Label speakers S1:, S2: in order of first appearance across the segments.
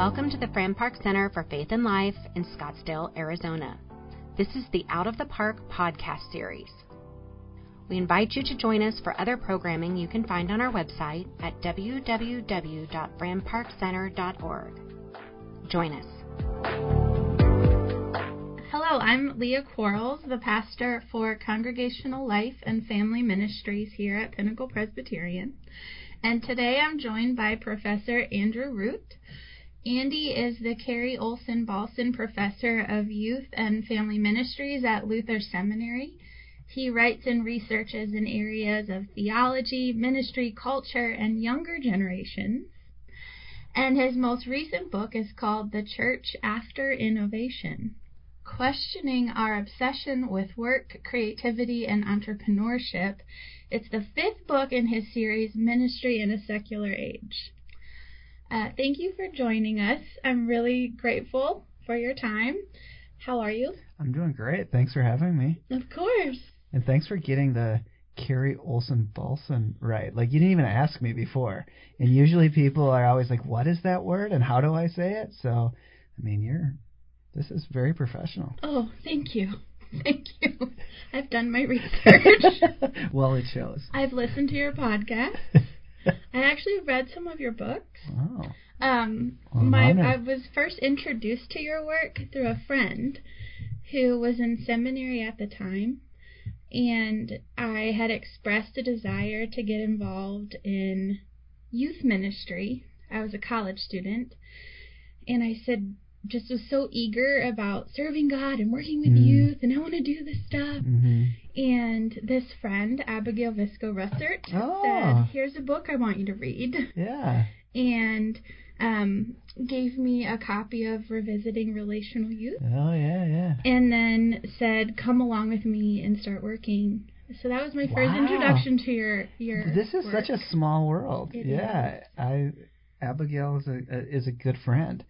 S1: Welcome to the Fran Park Center for Faith and Life in Scottsdale, Arizona. This is the Out of the Park podcast series. We invite you to join us for other programming you can find on our website at www.franparkcenter.org. Join us.
S2: Hello, I'm Leah Quarles, the pastor for Congregational Life and Family Ministries here at Pinnacle Presbyterian. And today I'm joined by Professor Andrew Root. Andy is the Carrie Olson Baalson Professor of Youth and Family Ministries at Luther Seminary. He writes and researches in areas of theology, ministry, culture, and younger generations. And his most recent book is called The Church After Innovation Questioning Our Obsession with Work, Creativity, and Entrepreneurship. It's the fifth book in his series, Ministry in a Secular Age. Uh, thank you for joining us. I'm really grateful for your time. How are you?
S3: I'm doing great. Thanks for having me.
S2: Of course.
S3: And thanks for getting the Carrie Olson Baalson right. Like you didn't even ask me before. And usually people are always like, "What is that word? And how do I say it?" So, I mean, you're this is very professional.
S2: Oh, thank you. Thank you. I've done my research.
S3: well, it shows.
S2: I've listened to your podcast. I actually read some of your books.
S3: Oh.
S2: Um, my I was first introduced to your work through a friend who was in seminary at the time, and I had expressed a desire to get involved in youth ministry. I was a college student, and I said, just was so eager about serving God and working with mm. youth, and I want to do this stuff.
S3: Mm-hmm.
S2: And this friend, Abigail Visco Rusert,
S3: oh.
S2: said, "Here's a book I want you to read."
S3: Yeah.
S2: And um, gave me a copy of Revisiting Relational Youth.
S3: Oh yeah, yeah.
S2: And then said, "Come along with me and start working." So that was my wow. first introduction to your your.
S3: This is
S2: work.
S3: such a small world.
S2: It
S3: yeah,
S2: is.
S3: I Abigail is a, a is a good friend.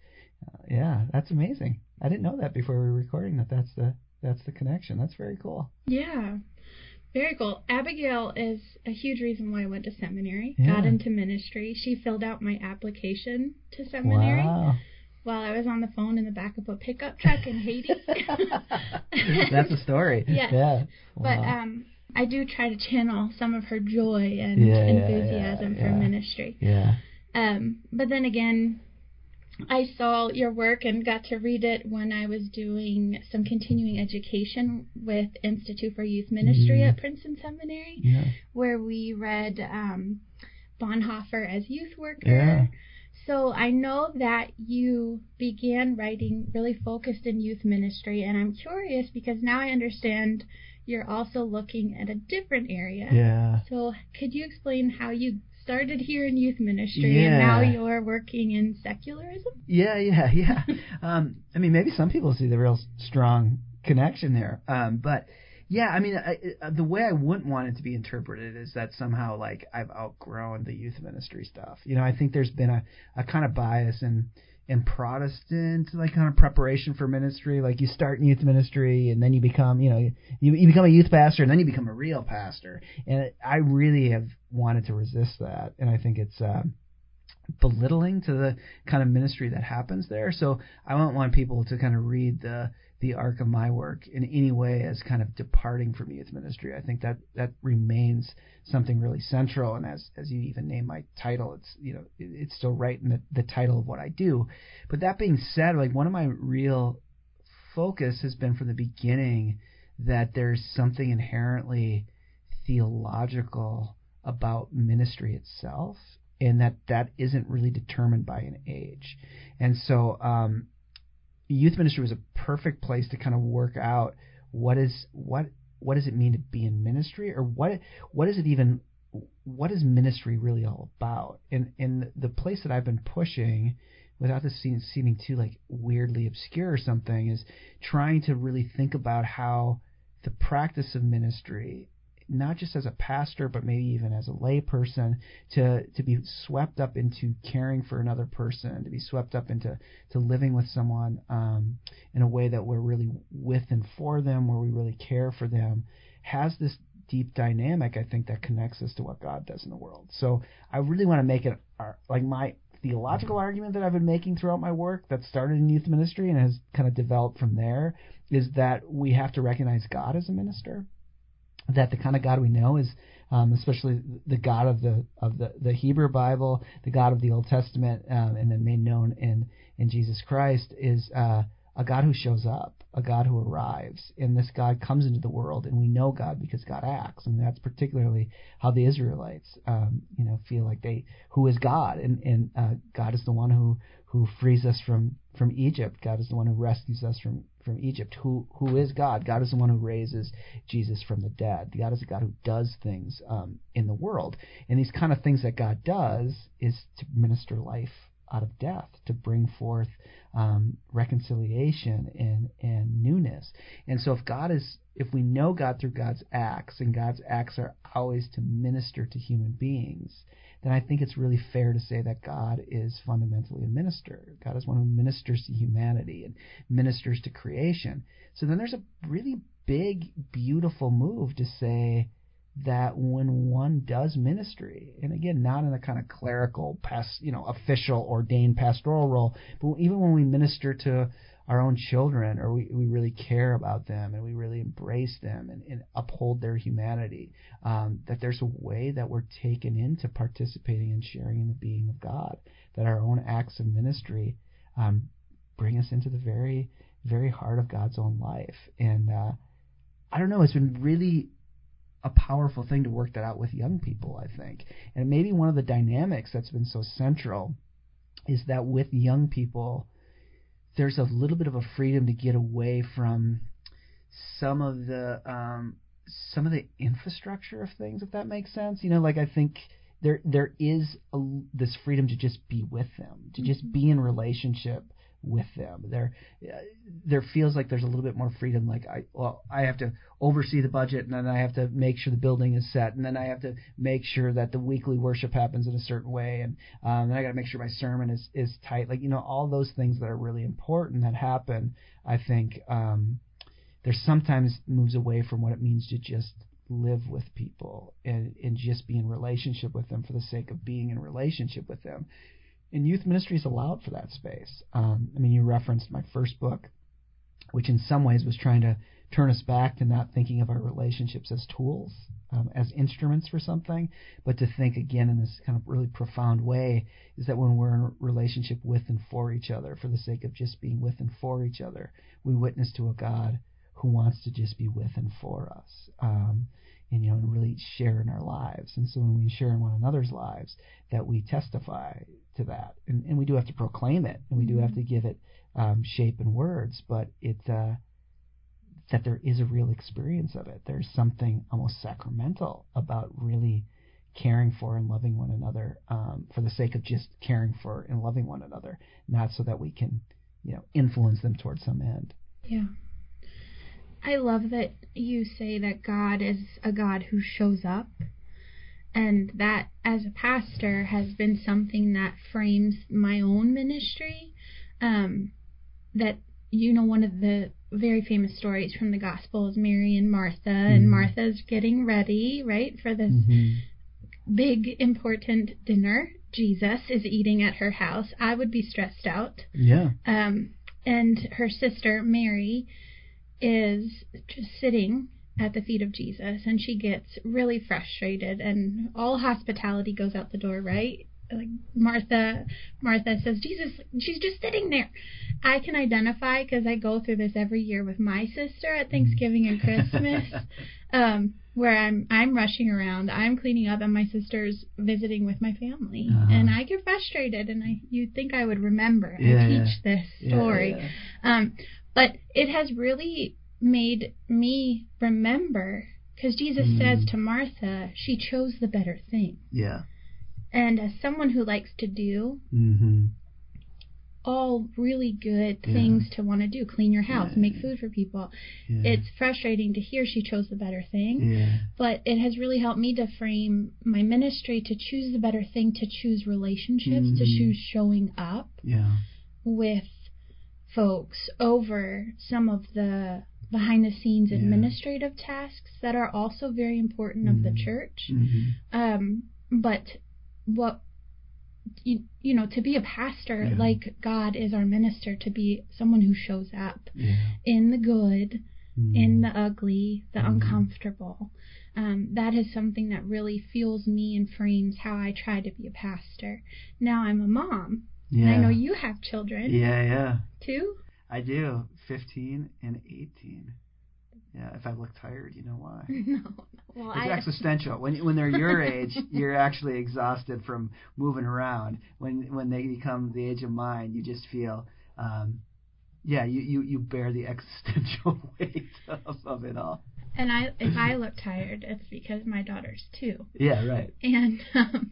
S3: Yeah, that's amazing. I didn't know that before we were recording that that's the that's the connection. That's very cool.
S2: Yeah. Very cool. Abigail is a huge reason why I went to seminary,
S3: yeah.
S2: got into ministry. She filled out my application to seminary
S3: wow.
S2: while I was on the phone in the back of a pickup truck in Haiti.
S3: That's a story.
S2: Yes.
S3: Yeah.
S2: Wow. But um I do try to channel some of her joy and
S3: yeah,
S2: enthusiasm
S3: yeah,
S2: for ministry.
S3: Yeah.
S2: Um but then again, I saw your work and got to read it when I was doing some continuing education with Institute for Youth Ministry
S3: mm.
S2: at Princeton Seminary,
S3: yeah.
S2: where we read um, Bonhoeffer as youth worker.
S3: Yeah.
S2: So I know that you began writing really focused in youth ministry, and I'm curious because now I understand you're also looking at a different area.
S3: Yeah.
S2: So could you explain how you started here in youth ministry
S3: yeah.
S2: and now you're working in secularism?
S3: Yeah, yeah, yeah. um, I mean, maybe some people see the real strong connection there. Um, but yeah, I mean, I, the way I wouldn't want it to be interpreted is that somehow like I've outgrown the youth ministry stuff. You know, I think there's been a, a kind of bias in in Protestant like kind of preparation for ministry. Like you start in youth ministry and then you become, you know, you, you become a youth pastor and then you become a real pastor. And I really have wanted to resist that, and I think it's. Uh, belittling to the kind of ministry that happens there. So I don't want people to kind of read the the arc of my work in any way as kind of departing from youth ministry. I think that that remains something really central. And as as you even name my title, it's you know it, it's still right in the, the title of what I do. But that being said, like one of my real focus has been from the beginning that there's something inherently theological about ministry itself and that that isn't really determined by an age. And so um, youth ministry was a perfect place to kind of work out what is what what does it mean to be in ministry or what what is it even what is ministry really all about? And and the place that I've been pushing without this seeming, seeming too like weirdly obscure or something is trying to really think about how the practice of ministry not just as a pastor, but maybe even as a layperson, to to be swept up into caring for another person, to be swept up into to living with someone um, in a way that we're really with and for them, where we really care for them, has this deep dynamic. I think that connects us to what God does in the world. So I really want to make it our, like my theological argument that I've been making throughout my work that started in youth ministry and has kind of developed from there is that we have to recognize God as a minister. That the kind of God we know is, um, especially the God of the of the, the Hebrew Bible, the God of the Old Testament, um, and then made known in in Jesus Christ, is uh, a God who shows up, a God who arrives, and this God comes into the world, and we know God because God acts. Mean, that's particularly how the Israelites, um, you know, feel like they, who is God, and and uh, God is the one who who frees us from from Egypt. God is the one who rescues us from from Egypt. Who who is God? God is the one who raises Jesus from the dead. God is a God who does things um, in the world, and these kind of things that God does is to minister life out of death, to bring forth um, reconciliation and and newness. And so, if God is, if we know God through God's acts, and God's acts are always to minister to human beings, then I think it's really fair to say that God is fundamentally a minister. God is one who ministers to humanity and ministers to creation. So then there's a really big, beautiful move to say that when one does ministry, and again, not in a kind of clerical, past, you know, official, ordained pastoral role, but even when we minister to our own children, or we, we really care about them and we really embrace them and, and uphold their humanity, um, that there's a way that we're taken into participating and sharing in the being of God, that our own acts of ministry um, bring us into the very, very heart of God's own life. And uh, I don't know, it's been really a powerful thing to work that out with young people, I think. And maybe one of the dynamics that's been so central is that with young people, there's a little bit of a freedom to get away from some of the um, some of the infrastructure of things, if that makes sense. You know, like I think there there is a, this freedom to just be with them, to just be in relationship with them. There, there feels like there's a little bit more freedom. Like I, well, I have to oversee the budget, and then I have to make sure the building is set, and then I have to make sure that the weekly worship happens in a certain way, and um, then I got to make sure my sermon is is tight. Like you know, all those things that are really important that happen. I think um, there's sometimes moves away from what it means to just live with people and, and just be in relationship with them for the sake of being in relationship with them and youth ministry is allowed for that space. Um, I mean, you referenced my first book, which in some ways was trying to turn us back to not thinking of our relationships as tools, um, as instruments for something, but to think again in this kind of really profound way is that when we're in a relationship with and for each other, for the sake of just being with and for each other, we witness to a God who wants to just be with and for us. Um, and you know and really share in our lives. And so when we share in one another's lives that we testify to that. And, and we do have to proclaim it. And we do have to give it um, shape and words but it uh, that there is a real experience of it. There's something almost sacramental about really caring for and loving one another um, for the sake of just caring for and loving one another not so that we can you know influence them towards some end.
S2: Yeah I love that you say that God is a God who shows up. And that, as a pastor, has been something that frames my own ministry. Um, that, you know, one of the very famous stories from the gospel is Mary and Martha, mm-hmm. and Martha's getting ready, right, for this mm-hmm. big, important dinner. Jesus is eating at her house. I would be stressed out.
S3: Yeah.
S2: Um, and her sister, Mary, is just sitting at the feet of Jesus and she gets really frustrated and all hospitality goes out the door, right? Like Martha Martha says, "Jesus, she's just sitting there." I can identify cuz I go through this every year with my sister at Thanksgiving and Christmas. um where I'm I'm rushing around, I'm cleaning up, and my sister's visiting with my family, uh-huh. and I get frustrated, and I you'd think I would remember and yeah, teach yeah. this story, yeah, um, but it has really made me remember because Jesus mm. says to Martha, she chose the better thing.
S3: Yeah.
S2: And as someone who likes to do
S3: mm-hmm.
S2: all really good yeah. things to want to do, clean your house, yeah. make food for people, yeah. it's frustrating to hear she chose the better thing. But it has really helped me to frame my ministry to choose the better thing, to choose relationships, mm-hmm. to choose showing up with folks over some of the behind the scenes administrative tasks that are also very important mm-hmm. of the mm-hmm. church.
S3: Mm-hmm.
S2: Um, but what you, you know, to be a pastor,
S3: Yeah.
S2: like God is our minister, to be someone who shows up
S3: Yeah.
S2: in the good,
S3: Mm.
S2: in the ugly, the
S3: Mhm.
S2: uncomfortable. Um, that is something that really fuels me and frames how I try to be a pastor. Now I'm a mom,
S3: yeah.
S2: and I know you have children
S3: Yeah, yeah.
S2: Two?
S3: I do. 15 and 18. Yeah, if I look tired, you know why.
S2: no, no. well,
S3: It's
S2: I
S3: existential. When when they're your age, you're actually exhausted from moving around. When when they become the age of mine, you just feel, um, yeah, you, you, you bear the existential weight of, of it all.
S2: and I if I look tired, it's because my daughter's two.
S3: Yeah, right.
S2: and um,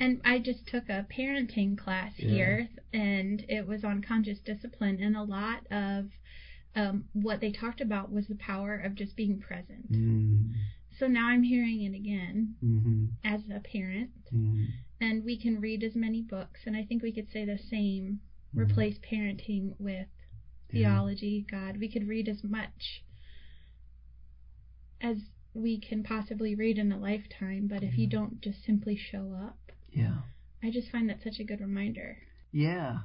S2: and I just took a parenting class
S3: Yeah.
S2: here, and it was on conscious discipline, and a lot of um, what they talked about was the power of just being present.
S3: Mm,
S2: So now I'm hearing it again
S3: mm-hmm,
S2: as a parent,
S3: mm,
S2: and we can read as many books, and I think we could say the same.
S3: Mhm.
S2: Replace parenting with
S3: Yeah.
S2: theology, God. We could read as much as we can possibly read in a lifetime, but if you don't just simply show up,
S3: yeah.
S2: I just find that such a good reminder.
S3: Yeah,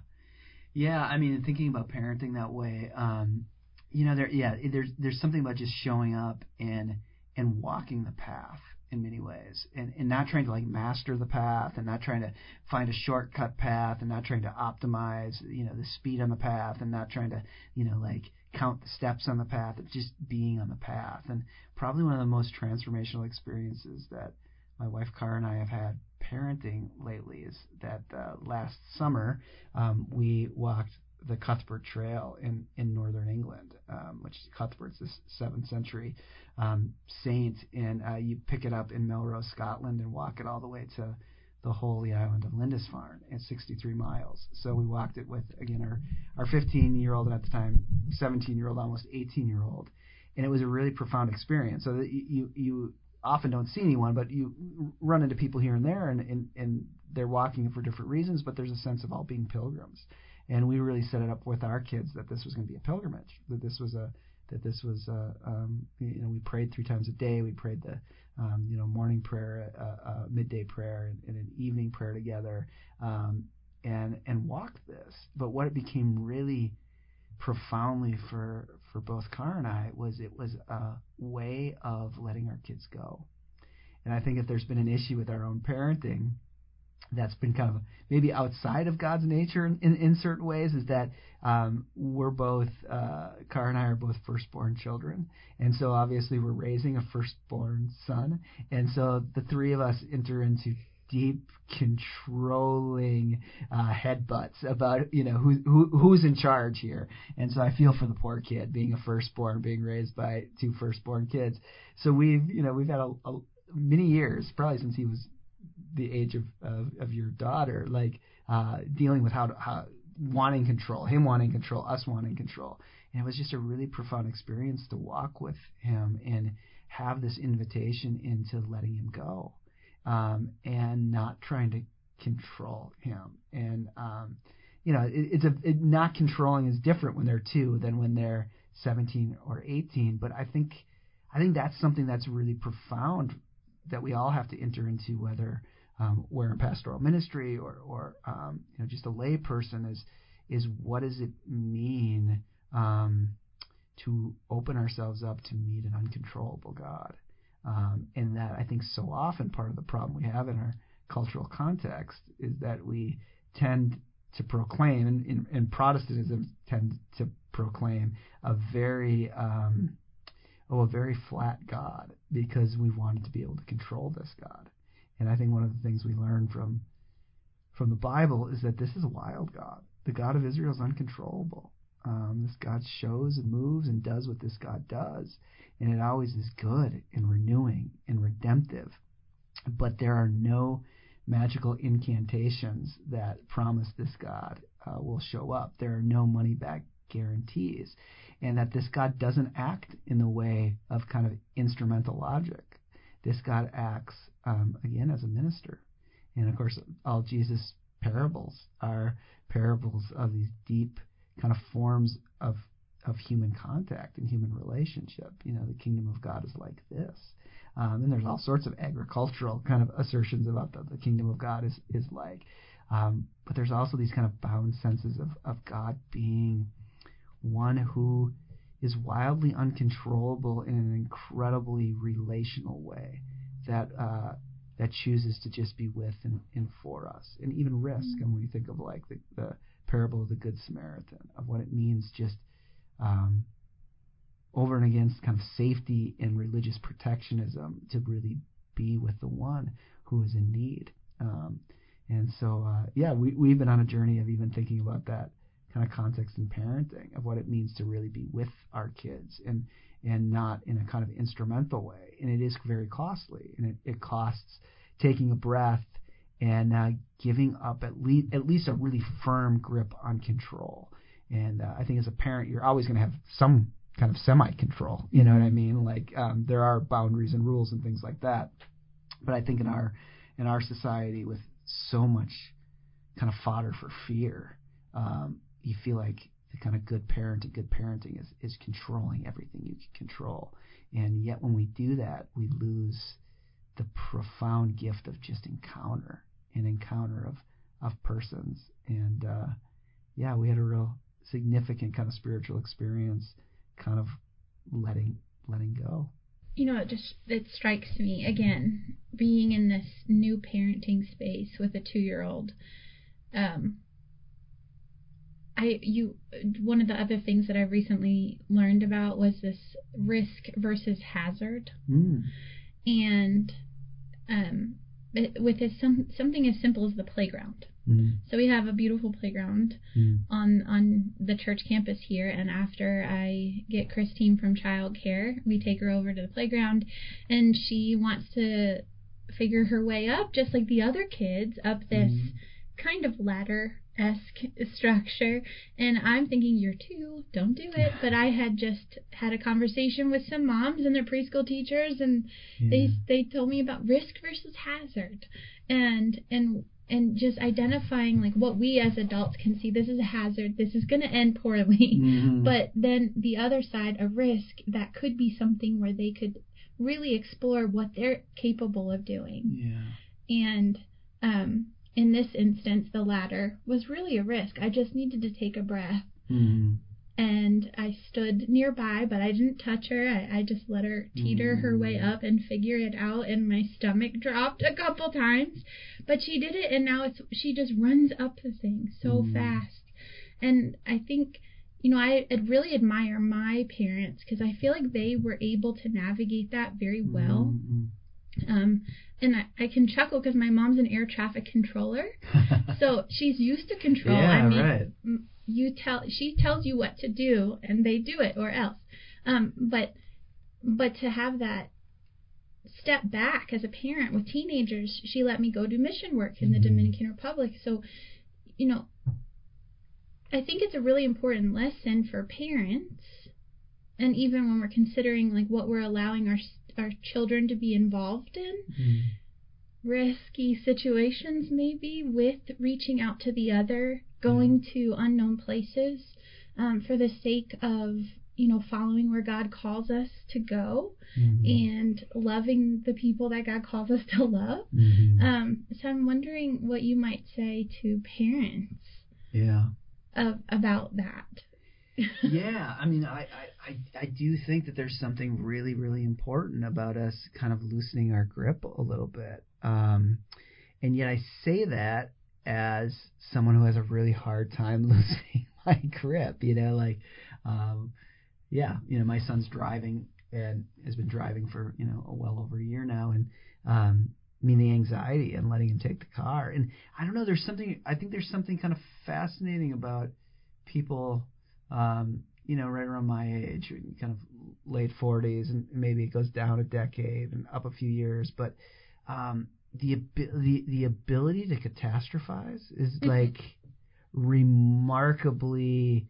S3: yeah. I mean, thinking about parenting that way, um, you know, there, yeah, there's there's something about just showing up and and walking the path in many ways, and and not trying to like master the path, and not trying to find a shortcut path, and not trying to optimize, you know, the speed on the path, and not trying to, you know, like count the steps on the path, but just being on the path. And probably one of the most transformational experiences that my wife Kara and I have had parenting lately is that uh, last summer um, we walked the Cuthbert Trail in, in northern England, um, which Cuthbert's this seventh century um, saint, and uh, you pick it up in Melrose, Scotland, and walk it all the way to the holy island of Lindisfarne at 63 miles. So we walked it with again our our 15 year old and at the time 17 year old, almost 18 year old, and it was a really profound experience. So that you you, you often don't see anyone, but you run into people here and there, and, and, and they're walking for different reasons, but there's a sense of all being pilgrims. And we really set it up with our kids that this was going to be a pilgrimage, that this was a that this was a, um, you know we prayed three times a day. We prayed the um, you know morning prayer, uh, uh, midday prayer, and, and an evening prayer together, um, and and walked this. But what it became really profoundly for for both Kara and I was it was a way of letting our kids go. And I think if there's been an issue with our own parenting, that's been kind of maybe outside of God's nature in, in, in certain ways is that um, we're both uh, Kara and I are both firstborn children, and so obviously we're raising a firstborn son, and so the three of us enter into deep controlling uh, headbutts about you know who, who who's in charge here, and so I feel for the poor kid being a firstborn, being raised by two firstborn kids. So we've you know we've had a, a many years, probably since he was the age of of, of your daughter, like uh, dealing with how to, how wanting control, him wanting control, us wanting control, and it was just a really profound experience to walk with him and have this invitation into letting him go um, and not trying to control him. And um, you know, it, it's a it, not controlling is different when they're two than when they're 17 or 18. But I think I think that's something that's really profound that we all have to enter into, whether um, we're in pastoral ministry or or um, you know just a lay person. Is is what does it mean um, to open ourselves up to meet an uncontrollable God? Um, and that I think so often part of the problem we have in our cultural context is that we tend to proclaim, and, and, Protestantism tend to proclaim a very um, oh a very flat God because we wanted to be able to control this God. And I think one of the things we learn from from the Bible is that this is a wild God. The God of Israel is uncontrollable. Um, this God shows and moves and does what this God does, and it always is good and renewing and redemptive. But there are no magical incantations that promise this God uh, will show up. There are no money back guarantees, and that this God doesn't act in the way of kind of instrumental logic. This God acts um, again as a minister, and of course, all Jesus' parables are parables of these deep kind of forms of of human contact and human relationship. You know, the kingdom of God is like this. Um, and there's all sorts of agricultural kind of assertions about the, the kingdom of God is is like. Um, but there's also these kind of bound senses of, of God being one who is wildly uncontrollable in an incredibly relational way that uh, that chooses to just be with and, and for us, and even risk. Mm-hmm. And when you think of like the, the parable of the Good Samaritan, of what it means just um, over and against kind of safety and religious protectionism to really be with the one who is in need. Um, and so, uh, yeah, we, we've been on a journey of even thinking about that kind of context in parenting of what it means to really be with our kids and and not in a kind of instrumental way. And it is very costly, and it, it costs taking a breath and uh, giving up at least at least a really firm grip on control. And uh, I think as a parent, you're always going to have some kind of semi control. You know what I mean? Like um, there are boundaries and rules and things like that. But I think in our in our society with so much kind of fodder for fear, um, you feel like the kind of good parenting, good parenting is, is controlling everything you can control. And yet when we do that, we lose the profound gift of just encounter, an encounter of, of persons. And uh, yeah, we had a real significant kind of spiritual experience, kind of letting letting go.
S2: You know, it just it strikes me again being in this new parenting space with a two year old. Um, I you one of the other things that I recently learned about was this risk versus hazard,
S3: mm.
S2: and um, with this some something as simple as the playground.
S3: Mm.
S2: So we have a beautiful playground
S3: mm.
S2: on on the church campus here, and after I get Christine from childcare, we take her over to the playground, and she wants to figure her way up, just like the other kids, up this mm. kind of ladder esque structure and I'm thinking you're two, don't do it. But I had just had a conversation with some moms and their preschool teachers and yeah. they they told me about risk versus hazard and and and just identifying like what we as adults can see this is a hazard this is going to end poorly
S3: mm-hmm.
S2: but then the other side a risk that could be something where they could really explore what they're capable of doing
S3: yeah
S2: and um in this instance, the latter was really a risk. I just needed to take a breath.
S3: Mm-hmm.
S2: And I stood nearby, but I didn't touch her. I, I just let her teeter mm-hmm. her way up and figure it out. And my stomach dropped a couple times, but she did it. And now it's she just runs up the thing so mm-hmm. fast. And I think you know, I really admire my parents because I feel like they were able to navigate that very well.
S3: Mm-hmm.
S2: Um, and I, I can chuckle because my mom's an air traffic controller, so she's used to control.
S3: Yeah,
S2: I mean,
S3: right.
S2: You tell she tells you what to do, and they do it, or else. Um, but but to have that step back as a parent with teenagers, she let me go do mission work in the mm-hmm. Dominican Republic. So, you know, I think it's a really important lesson for parents, and even when we're considering like what we're allowing our our children to be involved in.
S3: Mm.
S2: Risky situations, maybe, with reaching out to the other, going mm. to unknown places um, for the sake of, you know, following where God calls us to go
S3: mm-hmm.
S2: and loving the people that God calls us to love.
S3: Mm-hmm.
S2: Um, so I'm wondering what you might say to parents.
S3: Yeah.
S2: Of, about that
S3: yeah, I mean, I, I, I do think that there's something really, really important about us kind of loosening our grip a little bit. Um, and yet I say that as someone who has a really hard time losing my grip, you know, like, um, yeah, you know, my son's driving and has been driving for, you know, a well over a year now. And, um, I mean, the anxiety and letting him take the car. And I don't know, there's something, I think there's something kind of fascinating about people um, you know, right around my age, kind of late 40s, and maybe it goes down a decade and up a few years. But um, the the the ability to catastrophize is mm-hmm. like remarkably.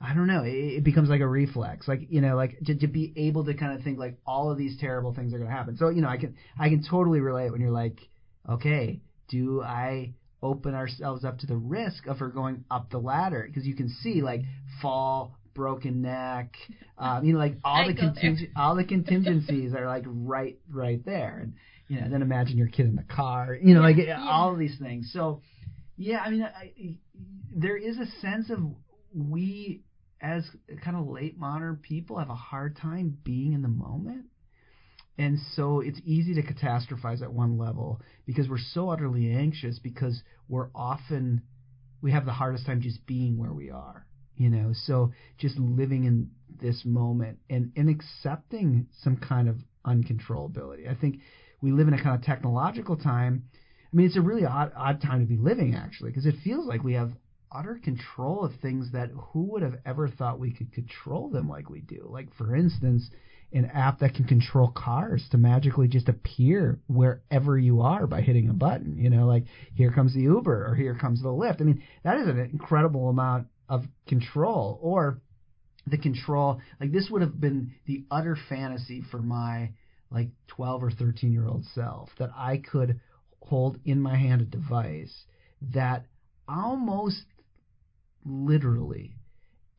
S3: I don't know. It, it becomes like a reflex, like you know, like to, to be able to kind of think like all of these terrible things are going to happen. So you know, I can I can totally relate when you're like, okay, do I open ourselves up to the risk of her going up the ladder because you can see like fall broken neck um, you know like all
S2: I
S3: the conting- all the contingencies are like right right there and you know then imagine your kid in the car you know
S2: yeah,
S3: like
S2: yeah.
S3: all of these things so Yeah, I mean, I, there is a sense of we as kind of late modern people have a hard time being in the moment. And so it's easy to catastrophize at one level because we're so utterly anxious because we're often we have the hardest time just being where we are, you know. So just living in this moment and and accepting some kind of uncontrollability. I think we live in a kind of technological time. I mean, it's a really odd odd time to be living actually because it feels like we have utter control of things that who would have ever thought we could control them like we do. Like for instance, an app that can control cars to magically just appear wherever you are by hitting a button. You know, like here comes the Uber or here comes the Lyft. I mean, that is an incredible amount of control. Or the control, like this would have been the utter fantasy for my like 12 or 13 year old self that I could hold in my hand a device that almost literally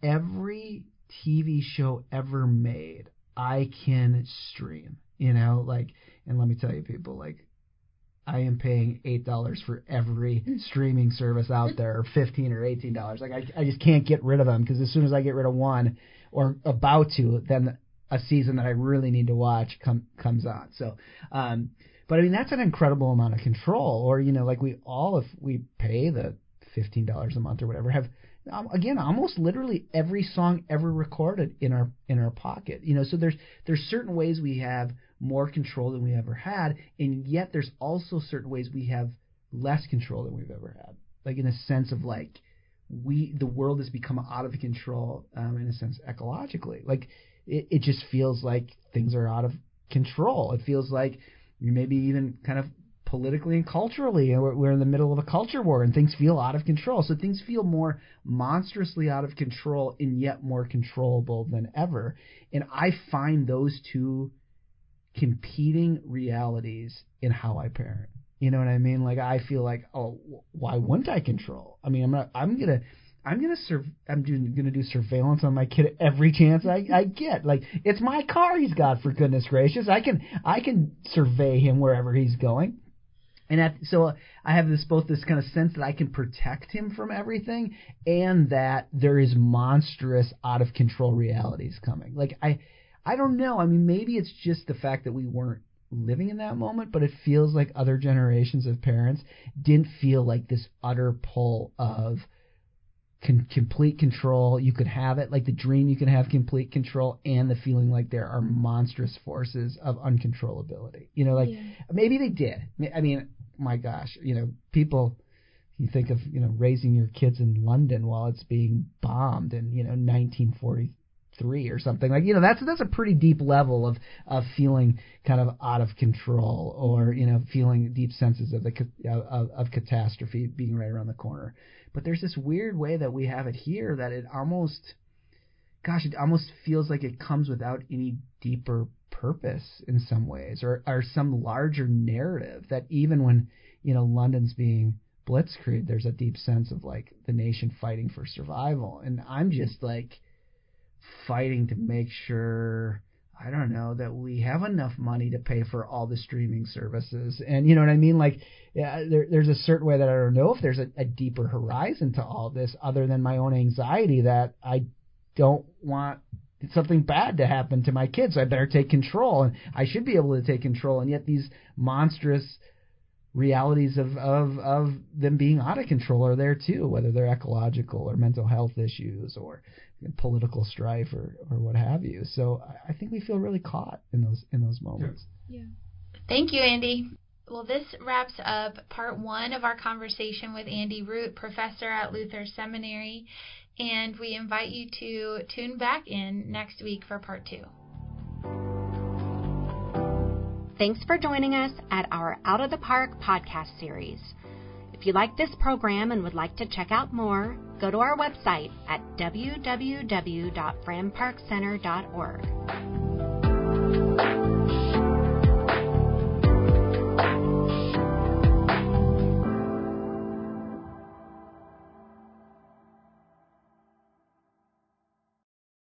S3: every TV show ever made I can stream. You know, like, and let me tell you, people, like, I am paying eight dollars for every streaming service out there, or fifteen or eighteen dollars. Like, I, I just can't get rid of them because as soon as I get rid of one, or about to, then a season that I really need to watch come comes on. So, um, but I mean that's an incredible amount of control. Or you know, like we all, if we pay the fifteen dollars a month or whatever, have um, again almost literally every song ever recorded in our in our pocket you know so there's there's certain ways we have more control than we ever had and yet there's also certain ways we have less control than we've ever had like in a sense of like we the world has become out of control um, in a sense ecologically like it, it just feels like things are out of control it feels like maybe even kind of politically and culturally, we're, we're in the middle of a culture war, and things feel out of control. So things feel more monstrously out of control, and yet more controllable than ever. And I find those two competing realities in how I parent. You know what I mean? Like I feel like, oh, why wouldn't I control? I mean, I'm not. I'm gonna. I'm gonna sur- I'm gonna do surveillance on my kid every chance I, I get. Like it's my car he's got for goodness gracious. I can I can survey him wherever he's going. And at, so I have this both this kind of sense that I can protect him from everything, and that there is monstrous, out of control realities coming. Like I, I don't know. I mean, maybe it's just the fact that we weren't living in that moment, but it feels like other generations of parents didn't feel like this utter pull of con- complete control. You could have it like the dream. You can have complete control, and the feeling like there are monstrous forces of uncontrollability. You know, like yeah. maybe they did. I mean, my gosh, you know, people you think of you know raising your kids in London while it's being bombed in you know 1943 or something like you know that's that's a pretty deep level of of feeling kind of out of control or you know feeling deep senses of the of, of catastrophe being right around the corner. But there's this weird way that we have it here that it almost gosh it almost feels like it comes without any deeper purpose in some ways or, or some larger narrative that even when you know London's being blitzkrieg there's a deep sense of like the nation fighting for survival. And I'm just like fighting to make sure I don't know that we have enough money to pay for all the streaming services and you know what I mean like yeah, there, there's a certain way that I don't know if there's a, a deeper horizon to all this other than my own anxiety that I don't want something bad to happen to my kids. So I better take control, and I should be able to take control. And yet these monstrous realities of of of them being out of control are there too, whether they're ecological or mental health issues or political strife or or what have you. So I think we feel really caught in those in those moments.
S2: Yeah. Thank you, Andy. Well, this wraps up part one of our conversation with Andy Root, professor at Luther Seminary and we invite you to tune back in next week for part two.
S1: Thanks for joining us at our Out of the Park podcast series. If you like this program and would like to check out more, go to our website at www.franparkcenter.org.